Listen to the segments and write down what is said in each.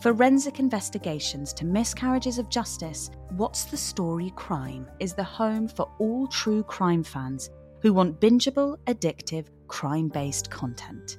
forensic investigations to miscarriages of justice, What's the Story Crime is the home for all true crime fans who want bingeable, addictive, crime based content.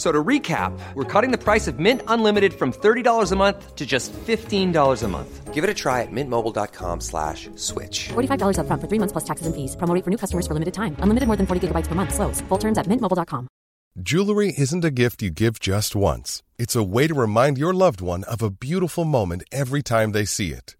F- So to recap, we're cutting the price of Mint Unlimited from $30 a month to just $15 a month. Give it a try at mintmobile.com slash switch. $45 upfront for three months plus taxes and fees. Promo for new customers for limited time. Unlimited more than 40 gigabytes per month. Slows. Full terms at mintmobile.com. Jewelry isn't a gift you give just once. It's a way to remind your loved one of a beautiful moment every time they see it.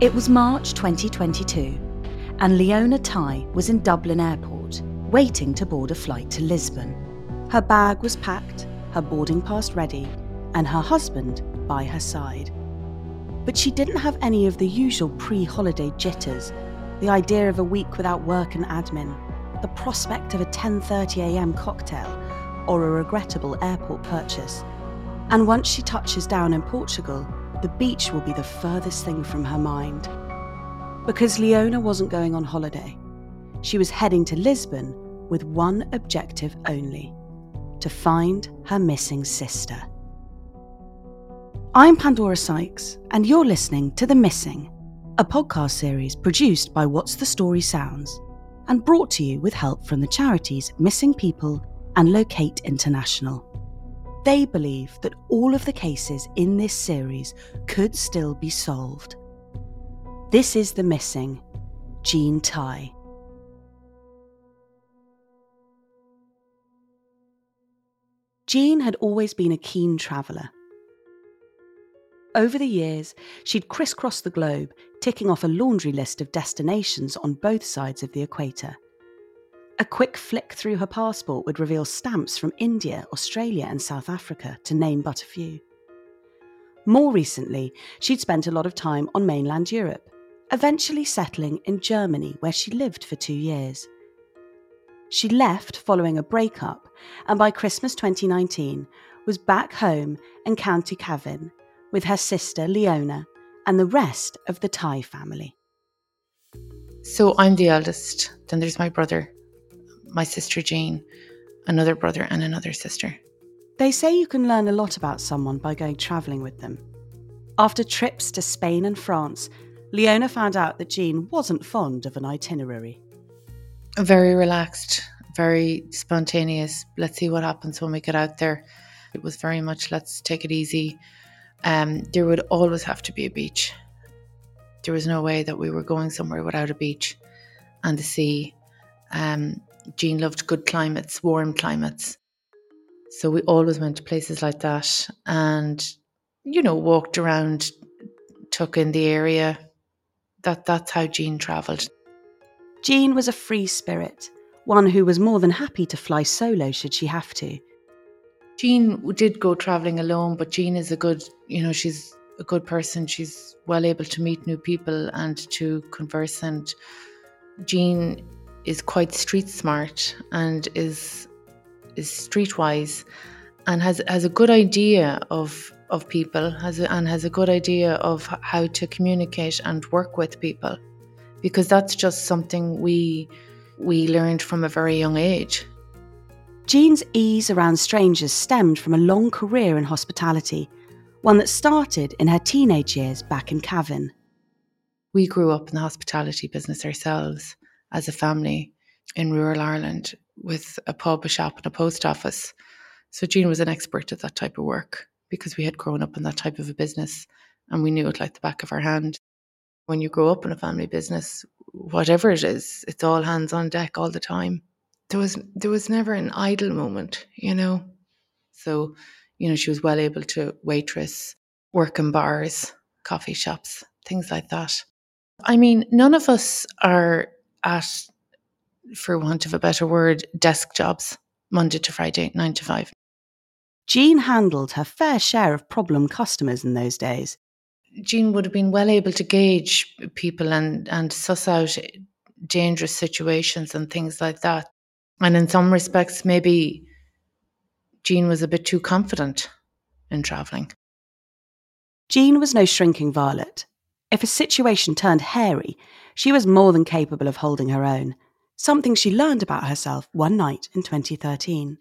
It was March 2022, and Leona Tighe was in Dublin Airport, waiting to board a flight to Lisbon. Her bag was packed, her boarding pass ready, and her husband by her side. But she didn't have any of the usual pre holiday jitters the idea of a week without work and admin, the prospect of a 10.30am cocktail, or a regrettable airport purchase. And once she touches down in Portugal, the beach will be the furthest thing from her mind. Because Leona wasn't going on holiday. She was heading to Lisbon with one objective only to find her missing sister. I'm Pandora Sykes, and you're listening to The Missing, a podcast series produced by What's the Story Sounds and brought to you with help from the charities Missing People and Locate International. They believe that all of the cases in this series could still be solved. This is The Missing, Jean Tighe. Jean had always been a keen traveller. Over the years, she'd crisscrossed the globe, ticking off a laundry list of destinations on both sides of the equator. A quick flick through her passport would reveal stamps from India, Australia, and South Africa, to name but a few. More recently, she'd spent a lot of time on mainland Europe, eventually settling in Germany, where she lived for two years. She left following a breakup, and by Christmas 2019 was back home in County Cavan with her sister Leona and the rest of the Tighe family. So I'm the eldest. Then there's my brother, my sister Jean, another brother, and another sister. They say you can learn a lot about someone by going travelling with them. After trips to Spain and France, Leona found out that Jean wasn't fond of an itinerary. Very relaxed, very spontaneous. Let's see what happens when we get out there. It was very much let's take it easy. Um, there would always have to be a beach. There was no way that we were going somewhere without a beach and the sea. Um, Jean loved good climates, warm climates. So we always went to places like that and, you know, walked around, took in the area. That that's how Jean travelled. Jean was a free spirit, one who was more than happy to fly solo should she have to. Jean did go traveling alone, but Jean is a good, you know, she's a good person. She's well able to meet new people and to converse. And Jean is quite street smart and is is streetwise and has has a good idea of of people has a, and has a good idea of how to communicate and work with people because that's just something we we learned from a very young age. Jean's ease around strangers stemmed from a long career in hospitality, one that started in her teenage years back in Cavan. We grew up in the hospitality business ourselves as a family in rural Ireland with a pub, a shop, and a post office. So Jean was an expert at that type of work because we had grown up in that type of a business and we knew it like the back of our hand. When you grow up in a family business, whatever it is, it's all hands on deck all the time there was there was never an idle moment, you know. So, you know, she was well able to waitress, work in bars, coffee shops, things like that. I mean, none of us are at, for want of a better word, desk jobs, Monday to Friday, nine to five. Jean handled her fair share of problem customers in those days. Jean would have been well able to gauge people and, and suss out dangerous situations and things like that. And in some respects, maybe Jean was a bit too confident in travelling. Jean was no shrinking violet. If a situation turned hairy, she was more than capable of holding her own, something she learned about herself one night in 2013.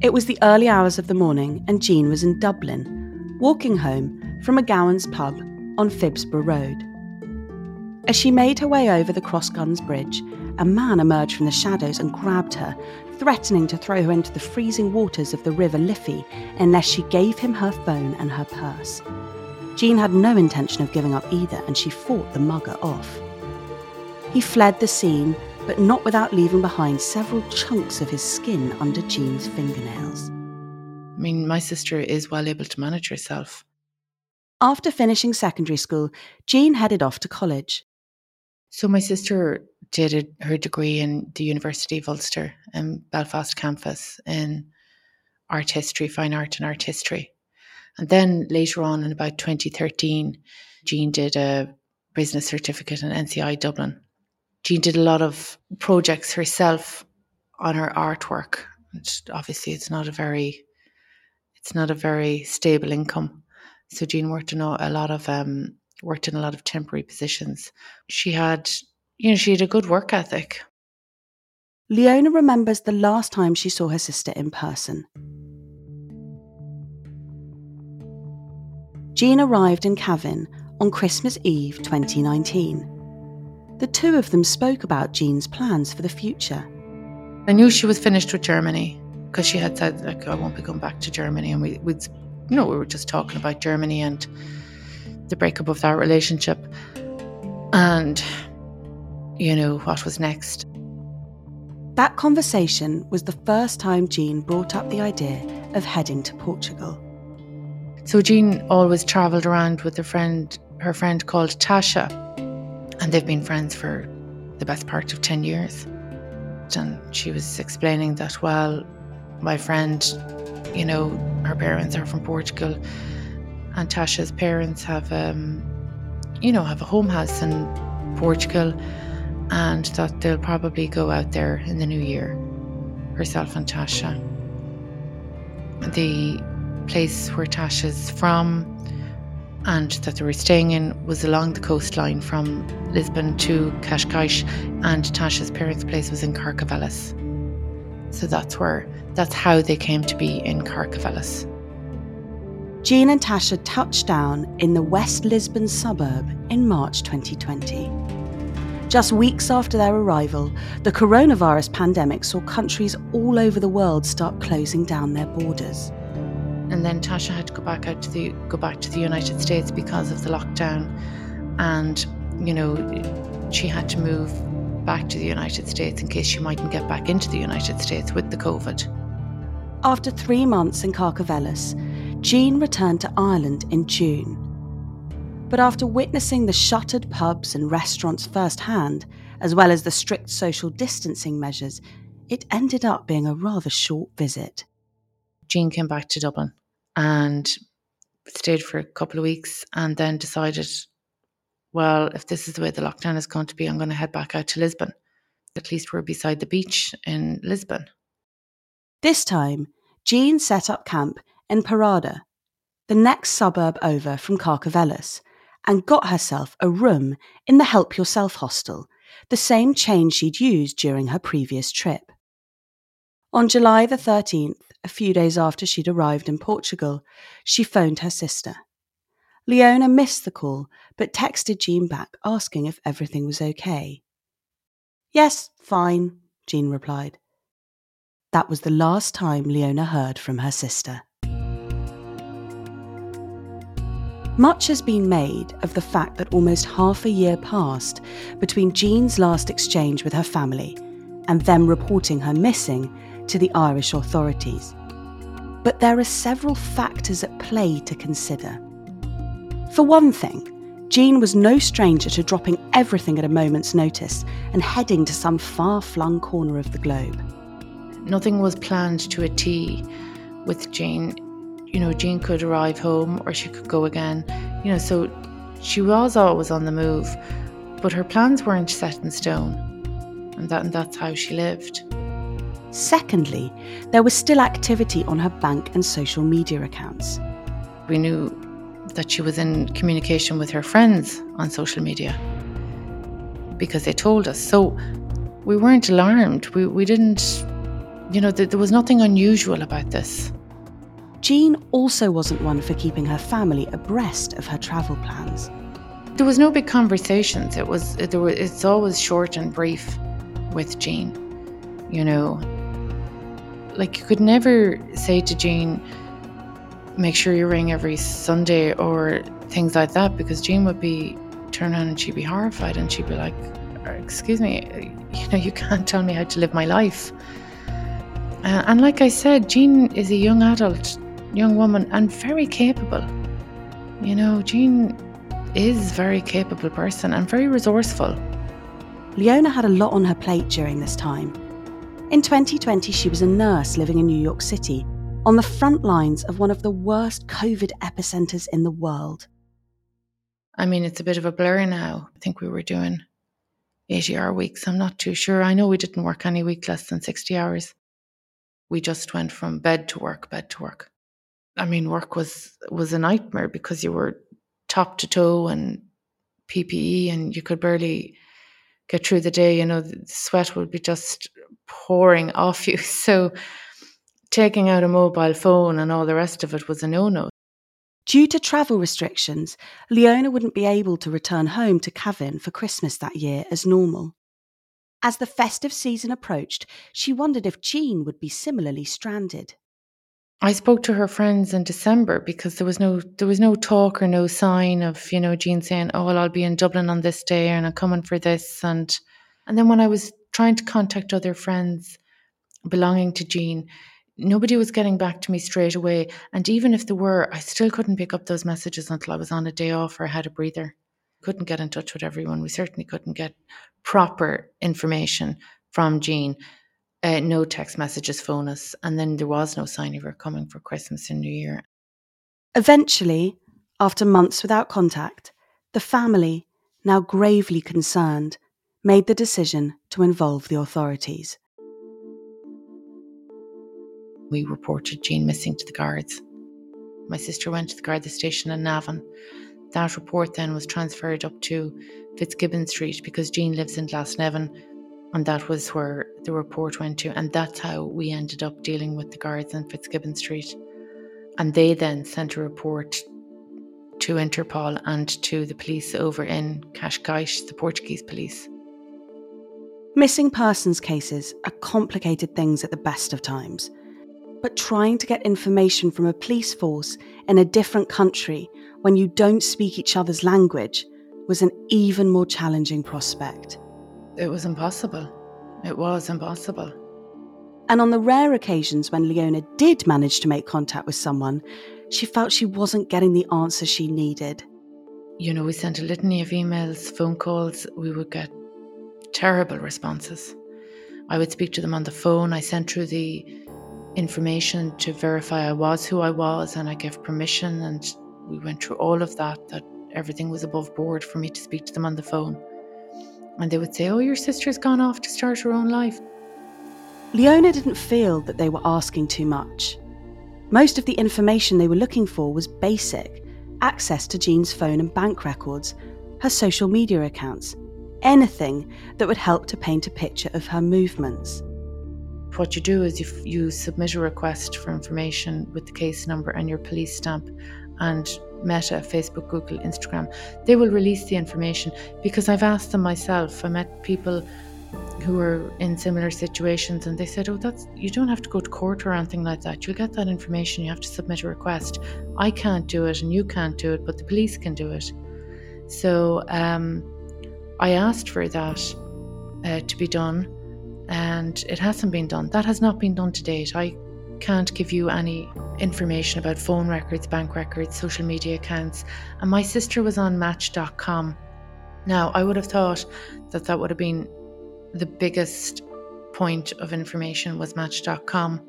It was the early hours of the morning, and Jean was in Dublin, walking home from a Gowans pub on Phibsborough Road. As she made her way over the Crossguns Bridge, a man emerged from the shadows and grabbed her, threatening to throw her into the freezing waters of the River Liffey unless she gave him her phone and her purse. Jean had no intention of giving up either, and she fought the mugger off. He fled the scene, but not without leaving behind several chunks of his skin under Jean's fingernails. I mean, my sister is well able to manage herself. After finishing secondary school, Jean headed off to college. So my sister did a, her degree in the University of Ulster in Belfast campus in art history, fine art and art history. And then later on in about 2013, Jean did a business certificate in NCI Dublin. Jean did a lot of projects herself on her artwork. Obviously it's not a very it's not a very stable income. So Jean worked in a lot of um, worked in a lot of temporary positions. She had, you know, she had a good work ethic. Leona remembers the last time she saw her sister in person. Jean arrived in Cavan on Christmas Eve 2019. The two of them spoke about Jean's plans for the future. I knew she was finished with Germany because she had said, like, I won't be going back to Germany. And we, we'd, you know, we were just talking about Germany and the breakup of that relationship and, you know, what was next. That conversation was the first time Jean brought up the idea of heading to Portugal. So Jean always travelled around with a friend, her friend called Tasha, and they've been friends for the best part of 10 years. And she was explaining that, well, my friend, you know, her parents are from Portugal and Tasha's parents have, um, you know, have a home house in Portugal, and that they'll probably go out there in the new year, herself and Tasha. The place where Tasha's from and that they were staying in was along the coastline from Lisbon to Cascais, and Tasha's parents' place was in Carcavelos. So that's where, that's how they came to be in Carcavelos. Jean and Tasha touched down in the West Lisbon suburb in March 2020. Just weeks after their arrival, the coronavirus pandemic saw countries all over the world start closing down their borders. And then Tasha had to go back out to the go back to the United States because of the lockdown, and you know she had to move back to the United States in case she mightn't get back into the United States with the COVID. After three months in Carcavelos, Jean returned to Ireland in June. But after witnessing the shuttered pubs and restaurants firsthand, as well as the strict social distancing measures, it ended up being a rather short visit. Jean came back to Dublin and stayed for a couple of weeks and then decided, well, if this is the way the lockdown is going to be, I'm going to head back out to Lisbon. At least we're beside the beach in Lisbon. This time, Jean set up camp in Parada, the next suburb over from Carcavelos, and got herself a room in the Help Yourself hostel, the same chain she'd used during her previous trip. On July the 13th, a few days after she'd arrived in Portugal, she phoned her sister. Leona missed the call, but texted Jean back asking if everything was okay. Yes, fine, Jean replied. That was the last time Leona heard from her sister. Much has been made of the fact that almost half a year passed between Jean's last exchange with her family and them reporting her missing to the Irish authorities. But there are several factors at play to consider. For one thing, Jean was no stranger to dropping everything at a moment's notice and heading to some far flung corner of the globe. Nothing was planned to a T with Jean you know, Jean could arrive home or she could go again. You know, so she was always on the move, but her plans weren't set in stone. And that and that's how she lived. Secondly, there was still activity on her bank and social media accounts. We knew that she was in communication with her friends on social media because they told us. So we weren't alarmed. We, we didn't, you know, th- there was nothing unusual about this. Jean also wasn't one for keeping her family abreast of her travel plans. There was no big conversations. It was there were, it's always short and brief with Jean. You know, like you could never say to Jean, make sure you ring every Sunday or things like that because Jean would be turn on and she'd be horrified and she'd be like, excuse me, you know, you can't tell me how to live my life. Uh, and like I said, Jean is a young adult young woman and very capable. You know, Jean is very capable person and very resourceful. Leona had a lot on her plate during this time. In 2020, she was a nurse living in New York City on the front lines of one of the worst COVID epicenters in the world. I mean, it's a bit of a blur now. I think we were doing 80 hour weeks. I'm not too sure. I know we didn't work any week less than 60 hours. We just went from bed to work, bed to work. I mean, work was was a nightmare because you were top to toe and PPE, and you could barely get through the day. You know, the sweat would be just pouring off you. So, taking out a mobile phone and all the rest of it was a no no. Due to travel restrictions, Leona wouldn't be able to return home to Cavan for Christmas that year as normal. As the festive season approached, she wondered if Jean would be similarly stranded. I spoke to her friends in December because there was no there was no talk or no sign of you know Jean saying oh well I'll be in Dublin on this day and I'm coming for this and and then when I was trying to contact other friends belonging to Jean. Nobody was getting back to me straight away and even if there were I still couldn't pick up those messages until I was on a day off or I had a breather. Couldn't get in touch with everyone. We certainly couldn't get proper information from Jean. Uh, no text messages, phone us, and then there was no sign of her coming for Christmas and New Year. Eventually, after months without contact, the family, now gravely concerned, made the decision to involve the authorities. We reported Jean missing to the guards. My sister went to the guard station in Navan. That report then was transferred up to Fitzgibbon Street because Jean lives in Glasnevin and that was where the report went to. And that's how we ended up dealing with the guards in Fitzgibbon Street. And they then sent a report to Interpol and to the police over in Cascais, the Portuguese police. Missing persons cases are complicated things at the best of times. But trying to get information from a police force in a different country when you don't speak each other's language was an even more challenging prospect. It was impossible. It was impossible. And on the rare occasions when Leona did manage to make contact with someone, she felt she wasn't getting the answer she needed. You know, we sent a litany of emails, phone calls. We would get terrible responses. I would speak to them on the phone. I sent through the information to verify I was who I was and I gave permission and we went through all of that, that everything was above board for me to speak to them on the phone. And they would say, Oh, your sister's gone off to start her own life. Leona didn't feel that they were asking too much. Most of the information they were looking for was basic access to Jean's phone and bank records, her social media accounts, anything that would help to paint a picture of her movements. What you do is you, you submit a request for information with the case number and your police stamp, and Meta, Facebook, Google, Instagram, they will release the information because I've asked them myself. I met people who were in similar situations and they said, Oh, that's you don't have to go to court or anything like that. You'll get that information, you have to submit a request. I can't do it and you can't do it, but the police can do it. So um, I asked for that uh, to be done and it hasn't been done. That has not been done to date. I can't give you any information about phone records, bank records, social media accounts. And my sister was on Match.com. Now, I would have thought that that would have been the biggest point of information was Match.com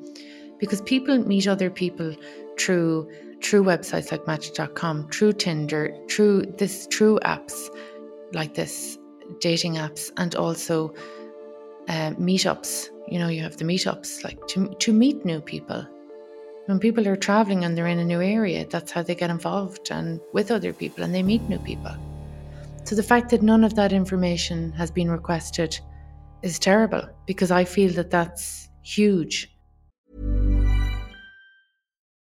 because people meet other people through through websites like Match.com, through Tinder, through this through apps like this, dating apps, and also uh, meetups. You know, you have the meetups like to to meet new people. When people are traveling and they're in a new area, that's how they get involved and with other people and they meet new people. So the fact that none of that information has been requested is terrible because I feel that that's huge.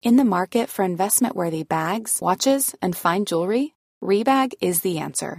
In the market for investment worthy bags, watches, and fine jewelry, Rebag is the answer.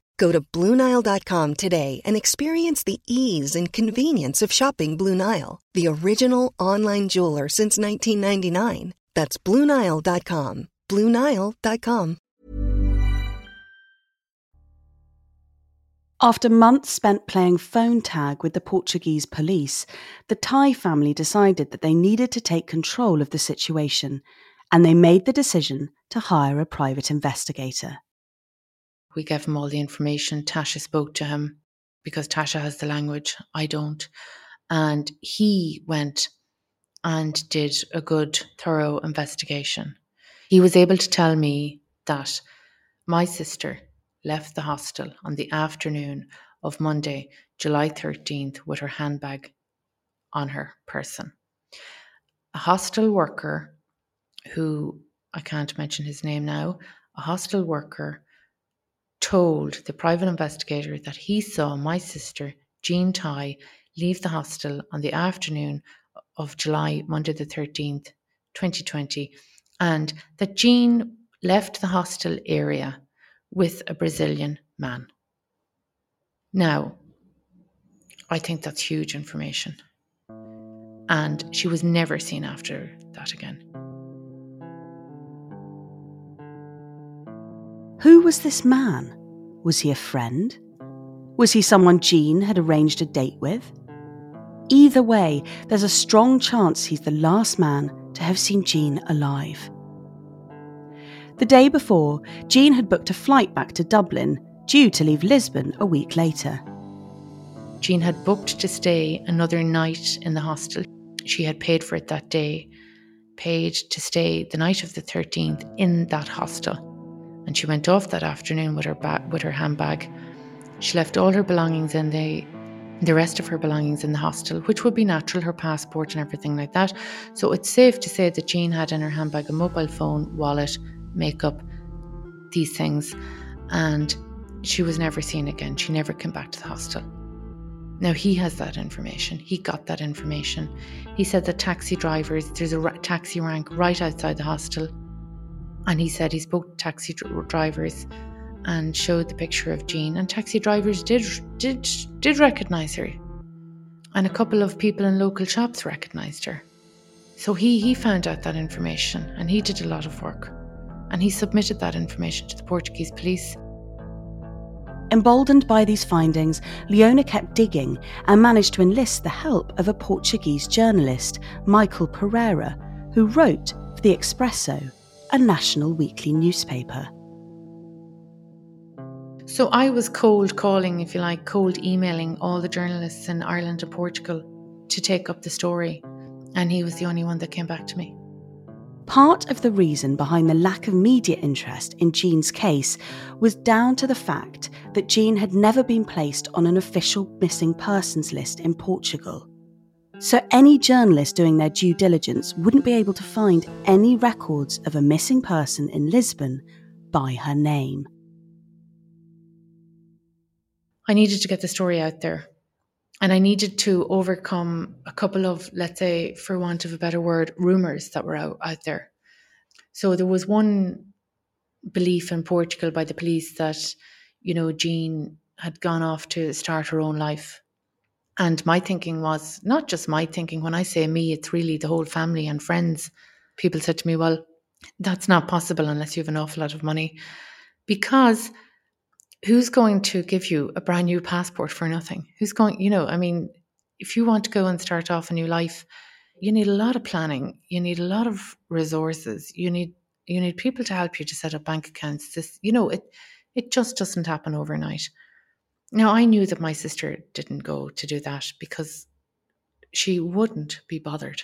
Go to BlueNile.com today and experience the ease and convenience of shopping Blue Nile, the original online jeweler since 1999. That's BlueNile.com. BlueNile.com. After months spent playing phone tag with the Portuguese police, the Tighe family decided that they needed to take control of the situation, and they made the decision to hire a private investigator. We gave him all the information. Tasha spoke to him because Tasha has the language, I don't. And he went and did a good, thorough investigation. He was able to tell me that my sister left the hostel on the afternoon of Monday, July 13th, with her handbag on her person. A hostel worker who I can't mention his name now, a hostel worker told the private investigator that he saw my sister, Jean Tighe, leave the hostel on the afternoon of July, Monday the 13th, 2020, and that Jean left the hostel area with a Brazilian man. Now, I think that's huge information. And she was never seen after that again. Who was this man? Was he a friend? Was he someone Jean had arranged a date with? Either way, there's a strong chance he's the last man to have seen Jean alive. The day before, Jean had booked a flight back to Dublin, due to leave Lisbon a week later. Jean had booked to stay another night in the hostel. She had paid for it that day, paid to stay the night of the 13th in that hostel and she went off that afternoon with her ba- with her handbag. She left all her belongings in the the rest of her belongings in the hostel, which would be natural, her passport and everything like that. So it's safe to say that Jean had in her handbag a mobile phone, wallet, makeup, these things, and she was never seen again. She never came back to the hostel. Now he has that information. He got that information. He said that taxi drivers, there's a ra- taxi rank right outside the hostel. And he said he spoke to taxi drivers and showed the picture of Jean, and taxi drivers did did did recognize her, and a couple of people in local shops recognized her. So he he found out that information, and he did a lot of work, and he submitted that information to the Portuguese police. Emboldened by these findings, Leona kept digging and managed to enlist the help of a Portuguese journalist, Michael Pereira, who wrote for the Expresso a national weekly newspaper. So I was cold calling, if you like, cold emailing all the journalists in Ireland and Portugal to take up the story, and he was the only one that came back to me. Part of the reason behind the lack of media interest in Jean's case was down to the fact that Jean had never been placed on an official missing persons list in Portugal. So any journalist doing their due diligence wouldn't be able to find any records of a missing person in Lisbon by her name. I needed to get the story out there. And I needed to overcome a couple of, let's say, for want of a better word, rumors that were out, out there. So there was one belief in Portugal by the police that, you know, Jean had gone off to start her own life and my thinking was not just my thinking. When I say me, it's really the whole family and friends. People said to me, well, that's not possible unless you have an awful lot of money. Because who's going to give you a brand new passport for nothing? Who's going, you know, I mean, if you want to go and start off a new life, you need a lot of planning. You need a lot of resources. You need you need people to help you to set up bank accounts. This, you know, it it just doesn't happen overnight. Now, I knew that my sister didn't go to do that because she wouldn't be bothered.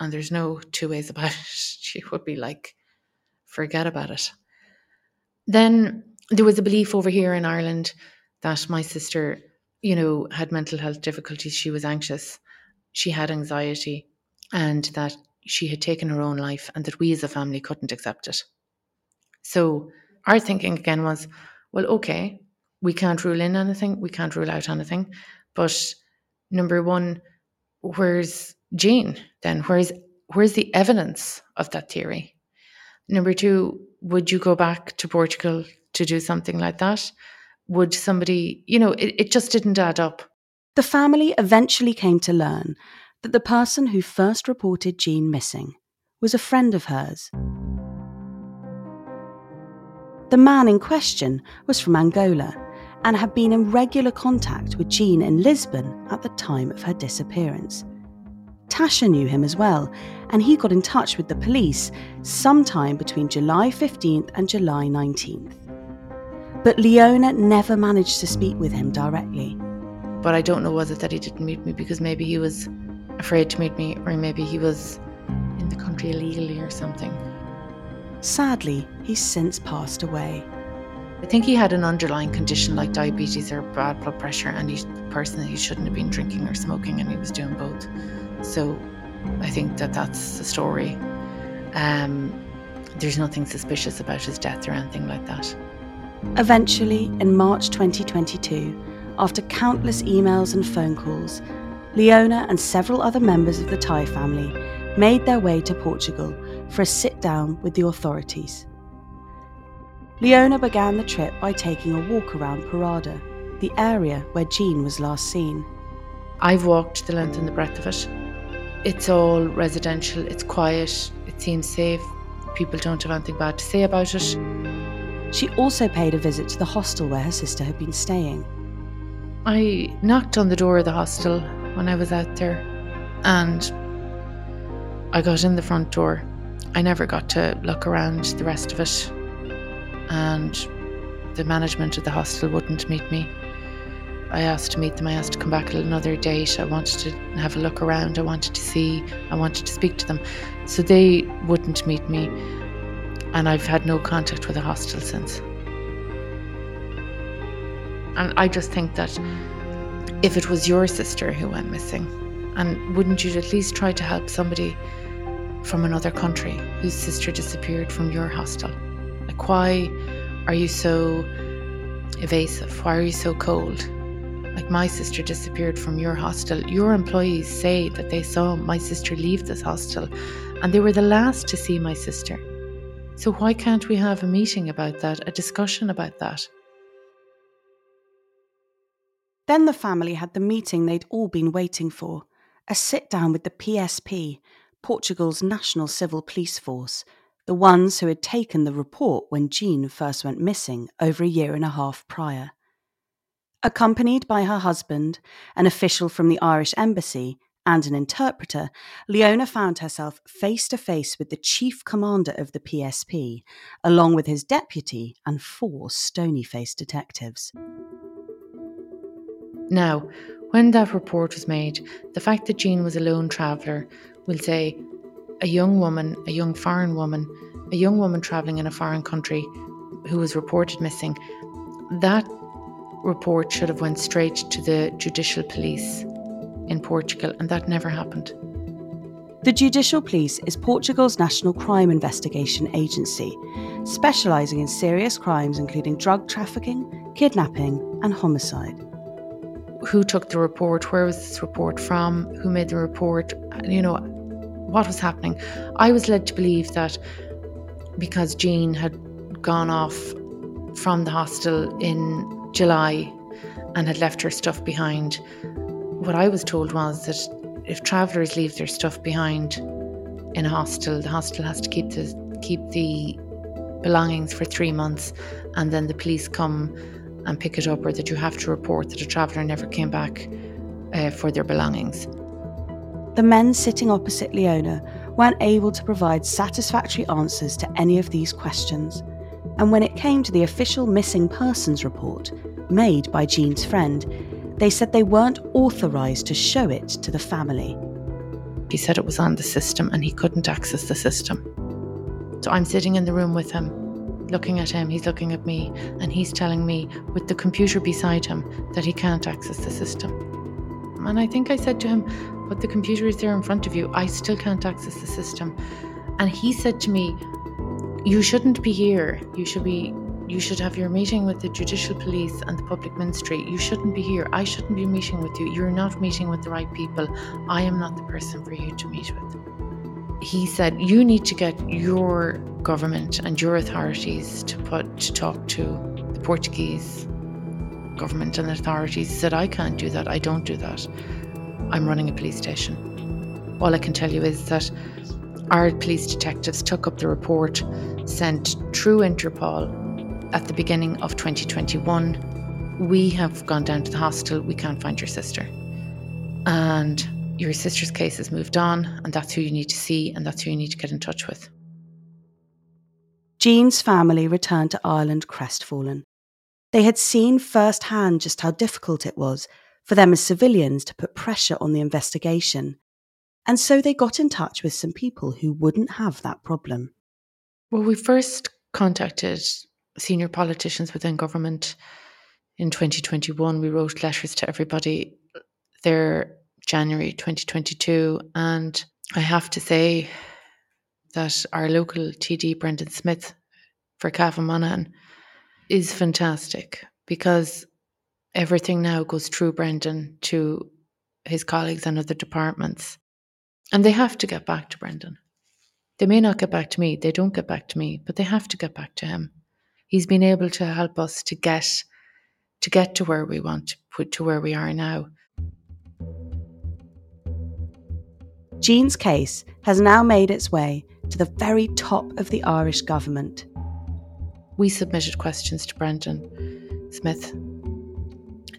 And there's no two ways about it. She would be like, forget about it. Then there was a belief over here in Ireland that my sister, you know, had mental health difficulties. She was anxious, she had anxiety, and that she had taken her own life, and that we as a family couldn't accept it. So our thinking again was, well, okay, we can't rule in anything, we can't rule out anything. But number one, where's Jean then? Where's where's the evidence of that theory? Number two, would you go back to Portugal to do something like that? Would somebody, you know, it, it just didn't add up. The family eventually came to learn that the person who first reported Jean missing was a friend of hers. The man in question was from Angola and had been in regular contact with Jean in Lisbon at the time of her disappearance. Tasha knew him as well, and he got in touch with the police sometime between July 15th and July 19th. But Leona never managed to speak with him directly. But I don't know was it that he didn't meet me because maybe he was afraid to meet me, or maybe he was in the country illegally or something. Sadly, he's since passed away. I think he had an underlying condition like diabetes or bad blood pressure, and he personally he shouldn't have been drinking or smoking, and he was doing both. So I think that that's the story. Um, there's nothing suspicious about his death or anything like that. Eventually, in March 2022, after countless emails and phone calls, Leona and several other members of the Tighe family made their way to Portugal for a sit down with the authorities. Leona began the trip by taking a walk around Parada, the area where Jean was last seen. I've walked the length and the breadth of it. It's all residential, it's quiet, it seems safe, people don't have anything bad to say about it. She also paid a visit to the hostel where her sister had been staying. I knocked on the door of the hostel when I was out there and I got in the front door. I never got to look around the rest of it, and the management of the hostel wouldn't meet me. I asked to meet them. I asked to come back at another date. I wanted to have a look around. I wanted to see. I wanted to speak to them. So they wouldn't meet me. And I've had no contact with the hostel since. And I just think that if it was your sister who went missing, and wouldn't you at least try to help somebody from another country whose sister disappeared from your hostel? Like, why are you so evasive? Why are you so cold? Like, my sister disappeared from your hostel. Your employees say that they saw my sister leave this hostel and they were the last to see my sister. So, why can't we have a meeting about that, a discussion about that? Then the family had the meeting they'd all been waiting for a sit down with the PSP, Portugal's national civil police force, the ones who had taken the report when Jean first went missing over a year and a half prior. Accompanied by her husband, an official from the Irish embassy, and an interpreter, Leona found herself face to face with the chief commander of the PSP, along with his deputy and four stony faced detectives. Now, when that report was made, the fact that Jean was a lone traveller will say a young woman, a young foreign woman, a young woman travelling in a foreign country who was reported missing, that report should have went straight to the judicial police in Portugal and that never happened. The Judicial Police is Portugal's national crime investigation agency, specialising in serious crimes including drug trafficking, kidnapping, and homicide. Who took the report, where was this report from, who made the report, you know, what was happening. I was led to believe that because Jean had gone off from the hostel in July and had left her stuff behind, what I was told was that if travellers leave their stuff behind in a hostel, the hostel has to keep the keep the belongings for three months, and then the police come and pick it up, or that you have to report that a traveller never came back uh, for their belongings. The men sitting opposite Leona weren't able to provide satisfactory answers to any of these questions. And when it came to the official missing persons report made by Jean's friend, they said they weren't authorised to show it to the family. He said it was on the system and he couldn't access the system. So I'm sitting in the room with him looking at him, he's looking at me, and he's telling me with the computer beside him that he can't access the system. And I think I said to him, But the computer is there in front of you. I still can't access the system. And he said to me, You shouldn't be here. You should be you should have your meeting with the judicial police and the public ministry. You shouldn't be here. I shouldn't be meeting with you. You're not meeting with the right people. I am not the person for you to meet with he said, You need to get your government and your authorities to put to talk to the Portuguese government and authorities. He said, I can't do that. I don't do that. I'm running a police station. All I can tell you is that our police detectives took up the report, sent through Interpol at the beginning of 2021. We have gone down to the hostel. We can't find your sister. And your sister's case has moved on, and that's who you need to see, and that's who you need to get in touch with. Jean's family returned to Ireland crestfallen. They had seen firsthand just how difficult it was for them as civilians to put pressure on the investigation, and so they got in touch with some people who wouldn't have that problem. Well, we first contacted senior politicians within government in 2021. We wrote letters to everybody. Their January 2022. And I have to say that our local TD, Brendan Smith, for Cavan Monaghan, is fantastic because everything now goes through Brendan to his colleagues and other departments. And they have to get back to Brendan. They may not get back to me, they don't get back to me, but they have to get back to him. He's been able to help us to get to get to where we want to put to where we are now. Jean's case has now made its way to the very top of the Irish government. We submitted questions to Brendan Smith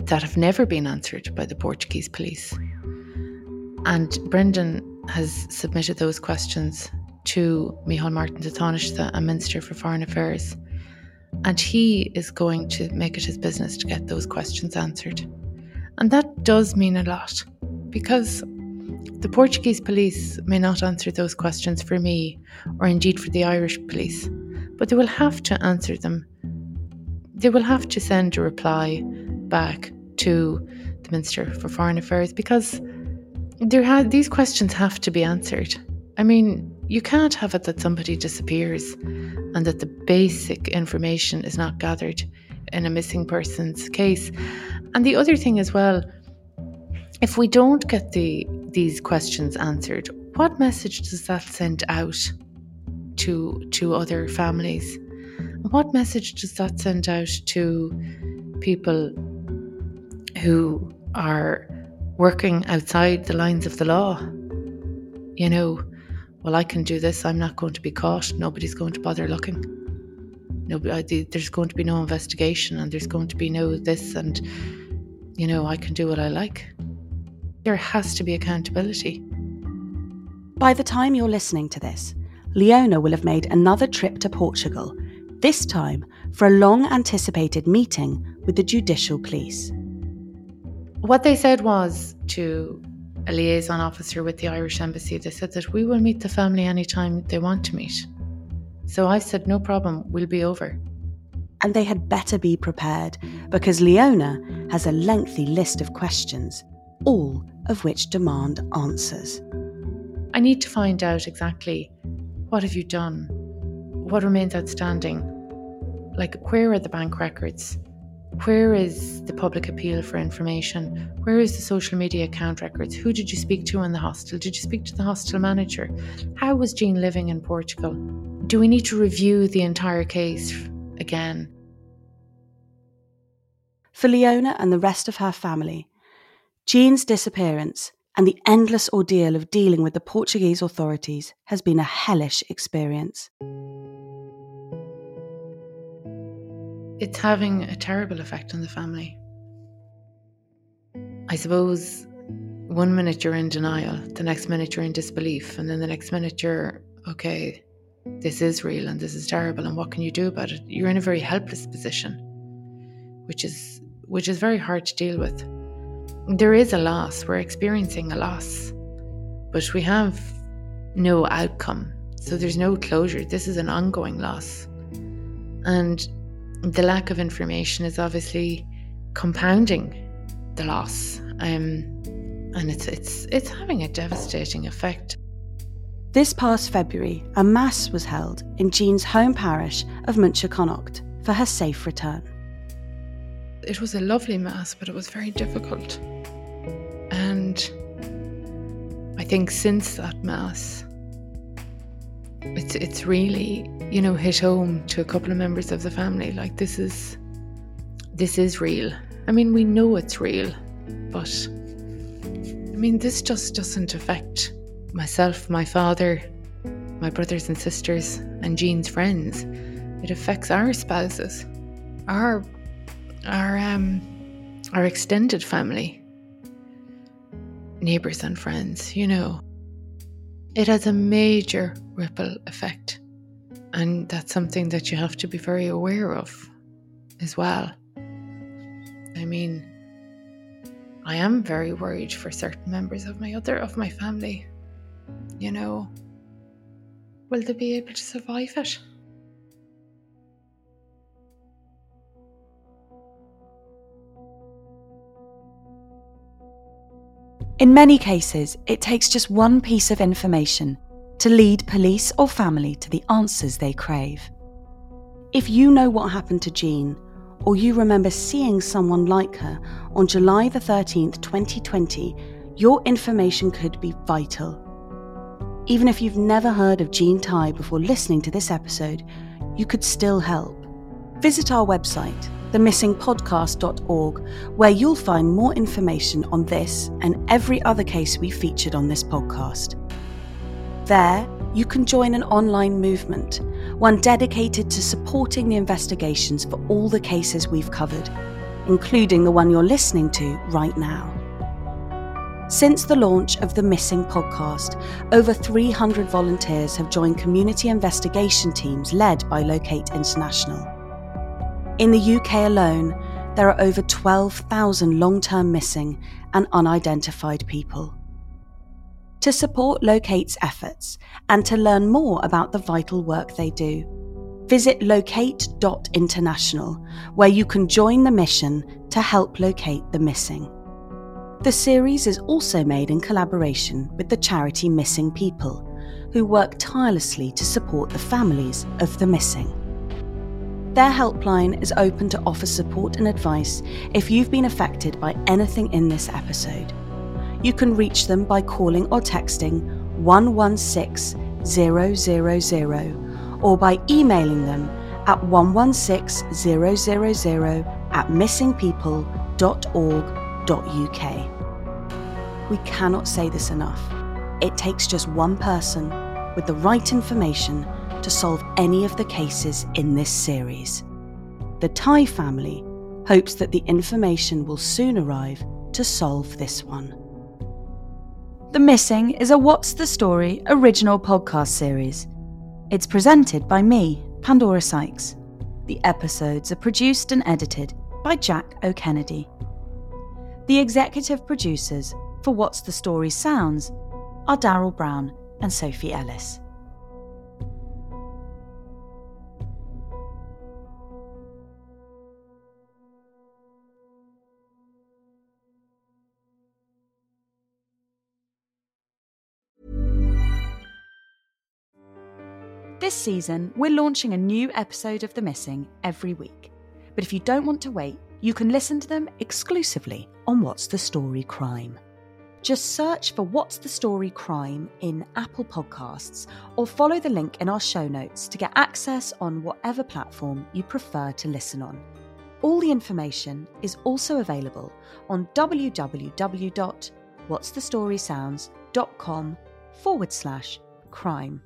that have never been answered by the Portuguese police. And Brendan has submitted those questions to Micheál Martin de a Minister for Foreign Affairs. And he is going to make it his business to get those questions answered. And that does mean a lot because the Portuguese police may not answer those questions for me or indeed for the Irish police, but they will have to answer them. They will have to send a reply back to the Minister for Foreign Affairs because there ha- these questions have to be answered. I mean, you can't have it that somebody disappears and that the basic information is not gathered in a missing person's case. And the other thing as well, if we don't get the these questions answered, what message does that send out to to other families? What message does that send out to people who are working outside the lines of the law? You know, well, I can do this. I'm not going to be caught. Nobody's going to bother looking. Nobody, there's going to be no investigation, and there's going to be no this, and you know, I can do what I like. There has to be accountability. By the time you're listening to this, Leona will have made another trip to Portugal, this time for a long anticipated meeting with the judicial police. What they said was to a liaison officer with the Irish Embassy, they said that we will meet the family anytime they want to meet. So I said, no problem, we'll be over. And they had better be prepared because Leona has a lengthy list of questions, all of which demand answers. I need to find out exactly what have you done? What remains outstanding? Like, where are the bank records? Where is the public appeal for information? Where is the social media account records? Who did you speak to in the hostel? Did you speak to the hostel manager? How was Jean living in Portugal? Do we need to review the entire case again? For Leona and the rest of her family, Jean's disappearance and the endless ordeal of dealing with the Portuguese authorities has been a hellish experience. It's having a terrible effect on the family. I suppose one minute you're in denial, the next minute you're in disbelief, and then the next minute you're, okay, this is real and this is terrible, and what can you do about it? You're in a very helpless position, which is which is very hard to deal with. There is a loss, we're experiencing a loss, but we have no outcome. So there's no closure. This is an ongoing loss. And the lack of information is obviously compounding the loss, um, and it's it's it's having a devastating effect. This past February, a mass was held in Jean's home parish of Munterconnaught for her safe return. It was a lovely mass, but it was very difficult. And I think since that mass, it's it's really you know hit home to a couple of members of the family. Like this is this is real. I mean we know it's real but i mean this just doesn't affect myself my father my brothers and sisters and jean's friends. It affects our spouses our our um our extended family neighbors and friends you know it has a major ripple effect. And that's something that you have to be very aware of as well. I mean, I am very worried for certain members of my other of my family. You know, will they be able to survive it? In many cases, it takes just one piece of information to lead police or family to the answers they crave. If you know what happened to Jean, or you remember seeing someone like her on July the 13th, 2020, your information could be vital. Even if you've never heard of Jean Tighe before listening to this episode, you could still help. Visit our website, themissingpodcast.org, where you'll find more information on this and every other case we featured on this podcast. There, you can join an online movement, one dedicated to supporting the investigations for all the cases we've covered, including the one you're listening to right now. Since the launch of the Missing podcast, over 300 volunteers have joined community investigation teams led by Locate International. In the UK alone, there are over 12,000 long term missing and unidentified people. To support Locate's efforts and to learn more about the vital work they do, visit locate.international, where you can join the mission to help locate the missing. The series is also made in collaboration with the charity Missing People, who work tirelessly to support the families of the missing. Their helpline is open to offer support and advice if you've been affected by anything in this episode. You can reach them by calling or texting 116000 or by emailing them at 116000 at missingpeople.org.uk. We cannot say this enough. It takes just one person with the right information to solve any of the cases in this series. The Tighe family hopes that the information will soon arrive to solve this one. The Missing is a What's the Story original podcast series. It's presented by me, Pandora Sykes. The episodes are produced and edited by Jack O'Kennedy. The executive producers for What's the Story Sounds are Daryl Brown and Sophie Ellis. Season, we're launching a new episode of The Missing every week. But if you don't want to wait, you can listen to them exclusively on What's the Story Crime. Just search for What's the Story Crime in Apple Podcasts or follow the link in our show notes to get access on whatever platform you prefer to listen on. All the information is also available on www.what'sthestorysounds.com forward slash crime.